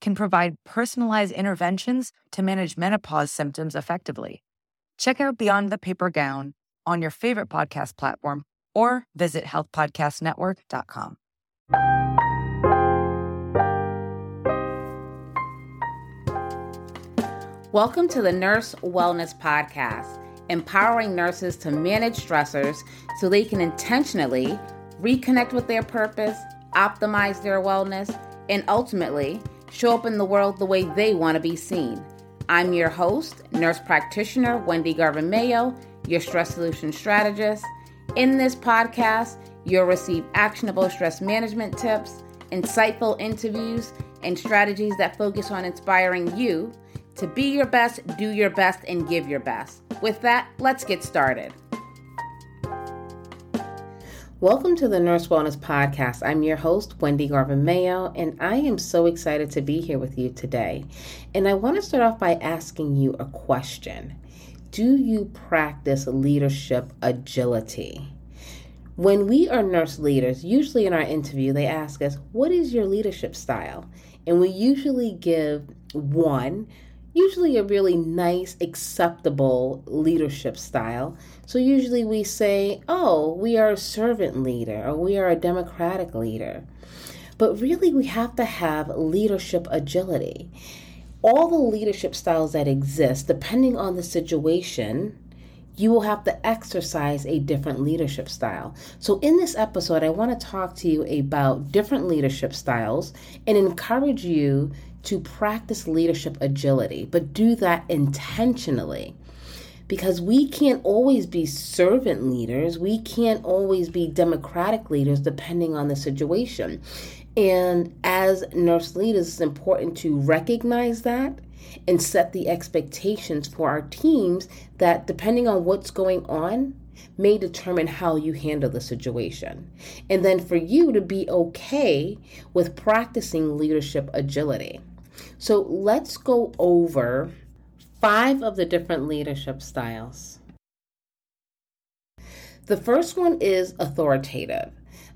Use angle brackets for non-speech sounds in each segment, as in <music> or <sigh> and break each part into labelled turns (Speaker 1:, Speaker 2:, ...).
Speaker 1: can provide personalized interventions to manage menopause symptoms effectively. Check out Beyond the Paper Gown on your favorite podcast platform or visit healthpodcastnetwork.com.
Speaker 2: Welcome to the Nurse Wellness Podcast, empowering nurses to manage stressors so they can intentionally reconnect with their purpose, optimize their wellness, and ultimately show up in the world the way they want to be seen. I'm your host, nurse practitioner Wendy Garvin Mayo, your stress solution strategist. In this podcast, you'll receive actionable stress management tips, insightful interviews, and strategies that focus on inspiring you to be your best, do your best, and give your best. With that, let's get started. Welcome to the Nurse Wellness Podcast. I'm your host, Wendy Garvin Mayo, and I am so excited to be here with you today. And I want to start off by asking you a question Do you practice leadership agility? When we are nurse leaders, usually in our interview, they ask us, What is your leadership style? And we usually give one usually a really nice, acceptable leadership style. So usually we say, oh, we are a servant leader or we are a democratic leader. But really, we have to have leadership agility. All the leadership styles that exist, depending on the situation, you will have to exercise a different leadership style. So, in this episode, I want to talk to you about different leadership styles and encourage you to practice leadership agility, but do that intentionally. Because we can't always be servant leaders, we can't always be democratic leaders depending on the situation. And as nurse leaders, it's important to recognize that and set the expectations for our teams that depending on what's going on, may determine how you handle the situation. And then for you to be okay with practicing leadership agility. So let's go over five of the different leadership styles. The first one is authoritative.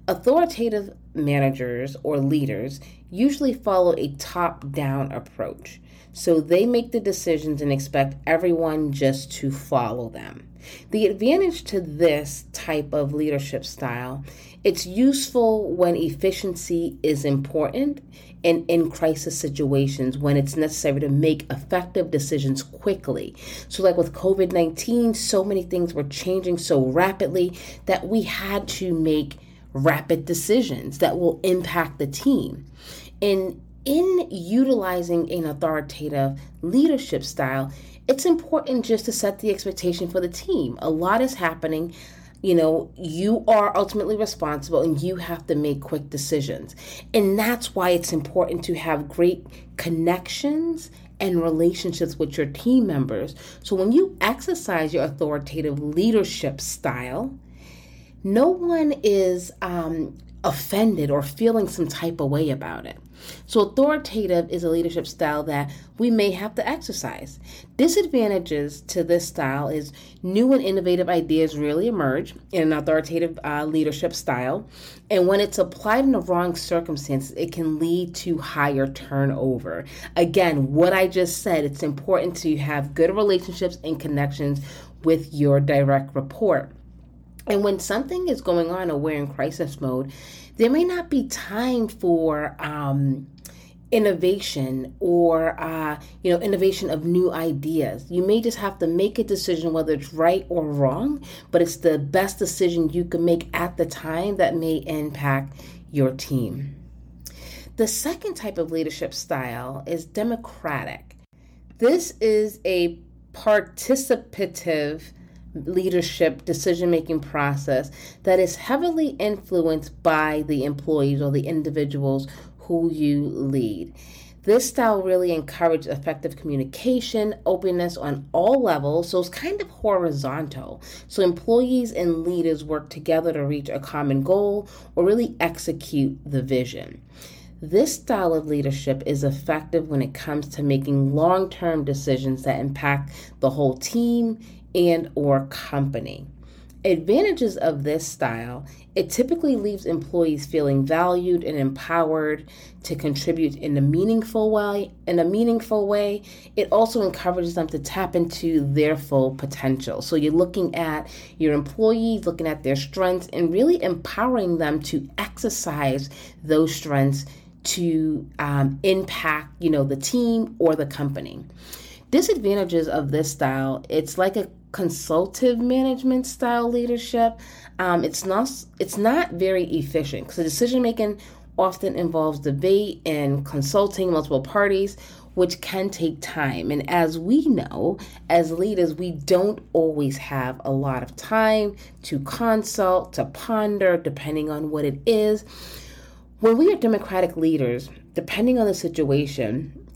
Speaker 2: Authoritative managers or leaders usually follow a top down approach. So they make the decisions and expect everyone just to follow them. The advantage to this type of leadership style, it's useful when efficiency is important and in crisis situations when it's necessary to make effective decisions quickly. So, like with COVID 19, so many things were changing so rapidly that we had to make rapid decisions that will impact the team. And in utilizing an authoritative leadership style, it's important just to set the expectation for the team. A lot is happening. You know, you are ultimately responsible and you have to make quick decisions. And that's why it's important to have great connections and relationships with your team members. So when you exercise your authoritative leadership style, no one is um, offended or feeling some type of way about it. So, authoritative is a leadership style that we may have to exercise. Disadvantages to this style is new and innovative ideas really emerge in an authoritative uh, leadership style. And when it's applied in the wrong circumstances, it can lead to higher turnover. Again, what I just said, it's important to have good relationships and connections with your direct report. And when something is going on or we're in crisis mode, there may not be time for um, innovation or uh, you know innovation of new ideas. You may just have to make a decision whether it's right or wrong, but it's the best decision you can make at the time that may impact your team. The second type of leadership style is democratic. This is a participative leadership decision making process that is heavily influenced by the employees or the individuals who you lead. This style really encourages effective communication, openness on all levels, so it's kind of horizontal. So employees and leaders work together to reach a common goal or really execute the vision. This style of leadership is effective when it comes to making long-term decisions that impact the whole team and or company. Advantages of this style, it typically leaves employees feeling valued and empowered to contribute in a meaningful way. In a meaningful way, it also encourages them to tap into their full potential. So you're looking at your employees, looking at their strengths and really empowering them to exercise those strengths to um, impact, you know, the team or the company. Disadvantages of this style, it's like a consultative management style leadership. Um, it's not it's not very efficient because decision making often involves debate and consulting multiple parties, which can take time. And as we know, as leaders, we don't always have a lot of time to consult, to ponder, depending on what it is. When we are democratic leaders, depending on the situation,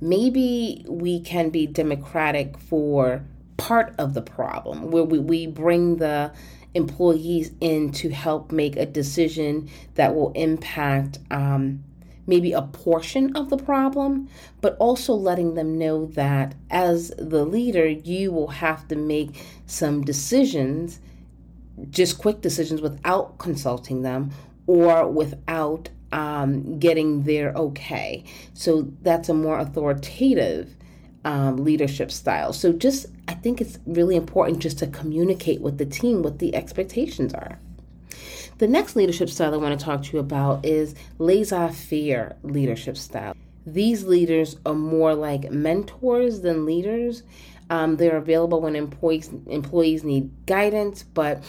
Speaker 2: maybe we can be democratic for part of the problem where we, we bring the employees in to help make a decision that will impact um, maybe a portion of the problem, but also letting them know that as the leader, you will have to make some decisions, just quick decisions without consulting them or without um, getting their okay. So that's a more authoritative um, leadership style. So just, I think it's really important just to communicate with the team what the expectations are. The next leadership style I want to talk to you about is laissez faire leadership style. These leaders are more like mentors than leaders. Um, they're available when employees employees need guidance, but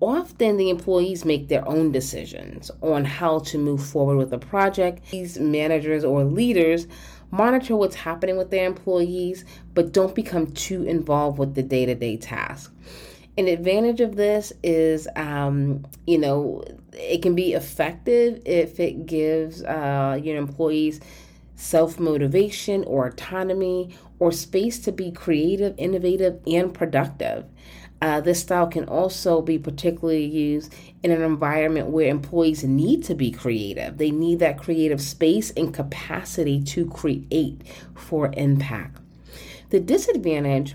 Speaker 2: often the employees make their own decisions on how to move forward with a project. These managers or leaders monitor what's happening with their employees, but don't become too involved with the day to day task. An advantage of this is, um, you know, it can be effective if it gives uh, your employees self motivation or autonomy or space to be creative, innovative, and productive. Uh, this style can also be particularly used in an environment where employees need to be creative. They need that creative space and capacity to create for impact. The disadvantage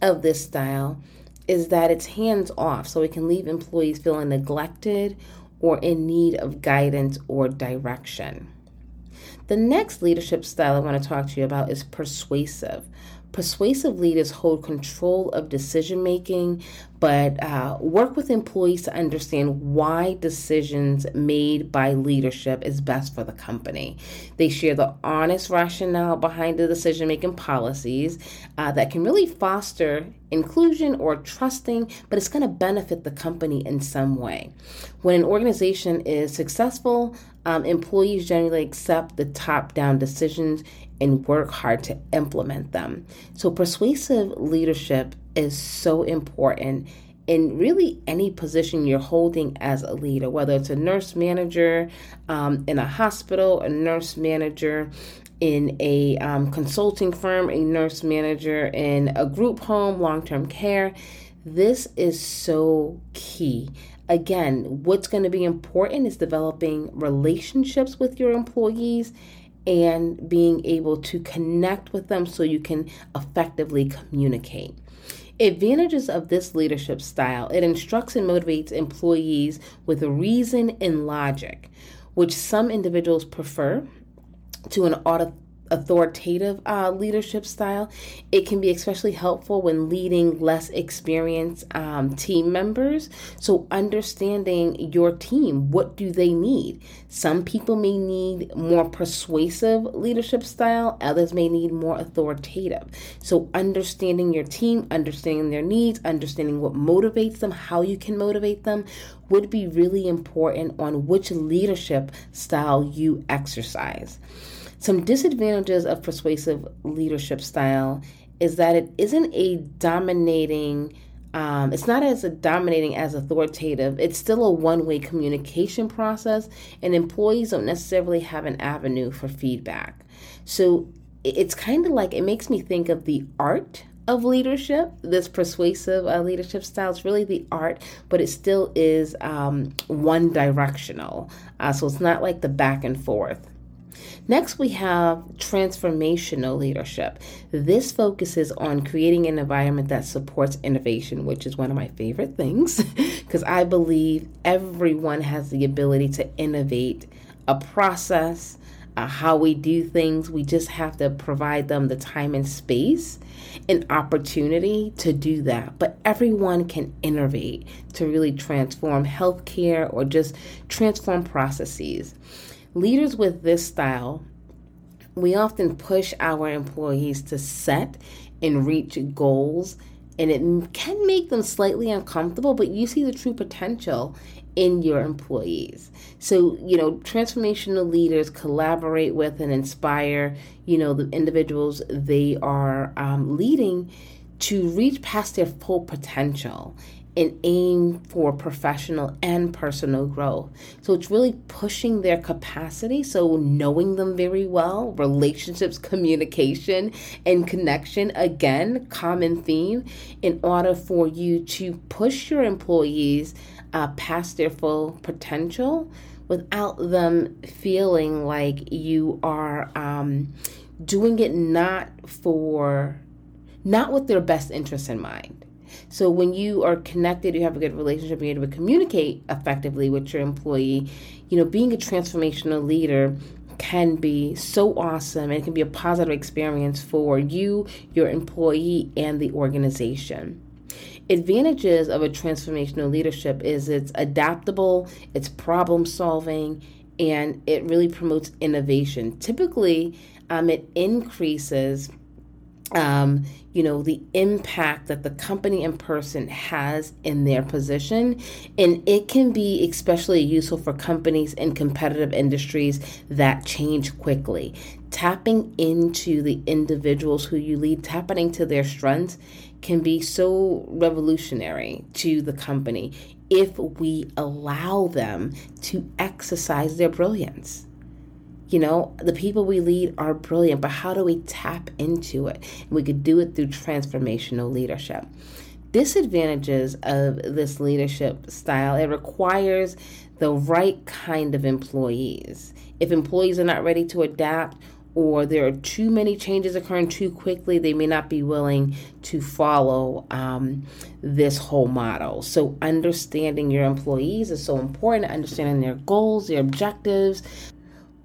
Speaker 2: of this style is that it's hands off, so it can leave employees feeling neglected or in need of guidance or direction. The next leadership style I want to talk to you about is persuasive. Persuasive leaders hold control of decision making, but uh, work with employees to understand why decisions made by leadership is best for the company. They share the honest rationale behind the decision making policies uh, that can really foster inclusion or trusting, but it's going to benefit the company in some way. When an organization is successful, um, employees generally accept the top down decisions and work hard to implement them. So, persuasive leadership is so important in really any position you're holding as a leader, whether it's a nurse manager um, in a hospital, a nurse manager in a um, consulting firm, a nurse manager in a group home, long term care. This is so key. Again, what's going to be important is developing relationships with your employees and being able to connect with them so you can effectively communicate. Advantages of this leadership style it instructs and motivates employees with reason and logic, which some individuals prefer to an authoritative uh, leadership style. It can be especially helpful when leading less experienced um, team members. So, understanding your team, what do they need? Some people may need more persuasive leadership style, others may need more authoritative. So, understanding your team, understanding their needs, understanding what motivates them, how you can motivate them would be really important on which leadership style you exercise. Some disadvantages of persuasive leadership style is that it isn't a dominating um, it's not as a dominating as authoritative. It's still a one way communication process, and employees don't necessarily have an avenue for feedback. So it's kind of like it makes me think of the art of leadership. This persuasive uh, leadership style is really the art, but it still is um, one directional. Uh, so it's not like the back and forth. Next, we have transformational leadership. This focuses on creating an environment that supports innovation, which is one of my favorite things <laughs> because I believe everyone has the ability to innovate a process, uh, how we do things. We just have to provide them the time and space and opportunity to do that. But everyone can innovate to really transform healthcare or just transform processes. Leaders with this style, we often push our employees to set and reach goals, and it can make them slightly uncomfortable, but you see the true potential in your employees. So, you know, transformational leaders collaborate with and inspire, you know, the individuals they are um, leading to reach past their full potential and aim for professional and personal growth. So it's really pushing their capacity, so knowing them very well, relationships, communication, and connection. Again, common theme in order for you to push your employees uh, past their full potential without them feeling like you are um, doing it not for, not with their best interests in mind. So when you are connected, you have a good relationship, you're able to communicate effectively with your employee, you know, being a transformational leader can be so awesome and it can be a positive experience for you, your employee, and the organization advantages of a transformational leadership is it's adaptable, it's problem solving, and it really promotes innovation. Typically, um, it increases um, you know, the impact that the company and person has in their position. And it can be especially useful for companies in competitive industries that change quickly. Tapping into the individuals who you lead, tapping into their strengths can be so revolutionary to the company if we allow them to exercise their brilliance. You know, the people we lead are brilliant, but how do we tap into it? And we could do it through transformational leadership. Disadvantages of this leadership style it requires the right kind of employees. If employees are not ready to adapt or there are too many changes occurring too quickly, they may not be willing to follow um, this whole model. So, understanding your employees is so important, understanding their goals, their objectives,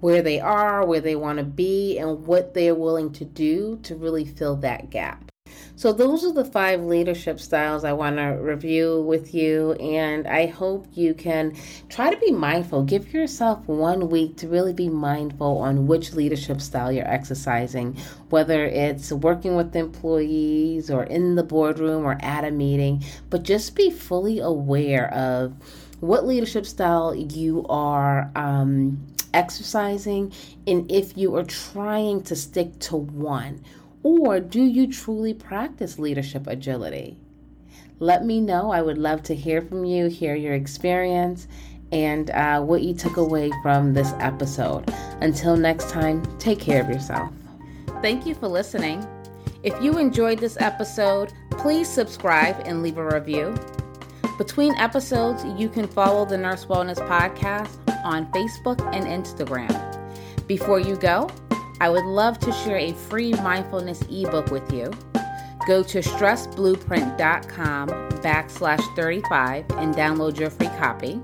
Speaker 2: where they are, where they want to be, and what they're willing to do to really fill that gap. So, those are the five leadership styles I want to review with you, and I hope you can try to be mindful. Give yourself one week to really be mindful on which leadership style you're exercising, whether it's working with employees or in the boardroom or at a meeting, but just be fully aware of what leadership style you are. Um, exercising and if you are trying to stick to one or do you truly practice leadership agility? Let me know. I would love to hear from you, hear your experience, and uh, what you took away from this episode. Until next time, take care of yourself. Thank you for listening. If you enjoyed this episode, please subscribe and leave a review. Between episodes, you can follow the Nurse Wellness Podcast on Facebook and Instagram. Before you go, I would love to share a free mindfulness ebook with you. Go to stressblueprint.com backslash 35 and download your free copy.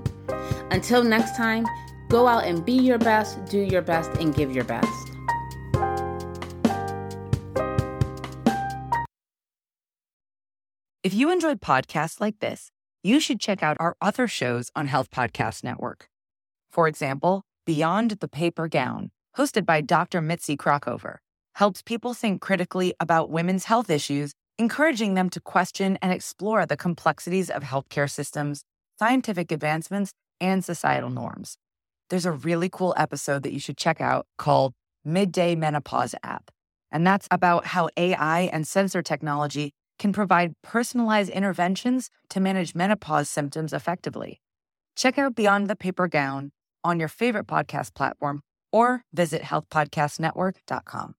Speaker 2: Until next time, go out and be your best, do your best, and give your best.
Speaker 1: If you enjoyed podcasts like this, you should check out our other shows on Health Podcast Network. For example, Beyond the Paper Gown hosted by Dr. Mitzi Krockover, helps people think critically about women's health issues, encouraging them to question and explore the complexities of healthcare systems, scientific advancements, and societal norms. There's a really cool episode that you should check out called Midday Menopause App. And that's about how AI and sensor technology can provide personalized interventions to manage menopause symptoms effectively. Check out Beyond the Paper Gown on your favorite podcast platform or visit healthpodcastnetwork.com.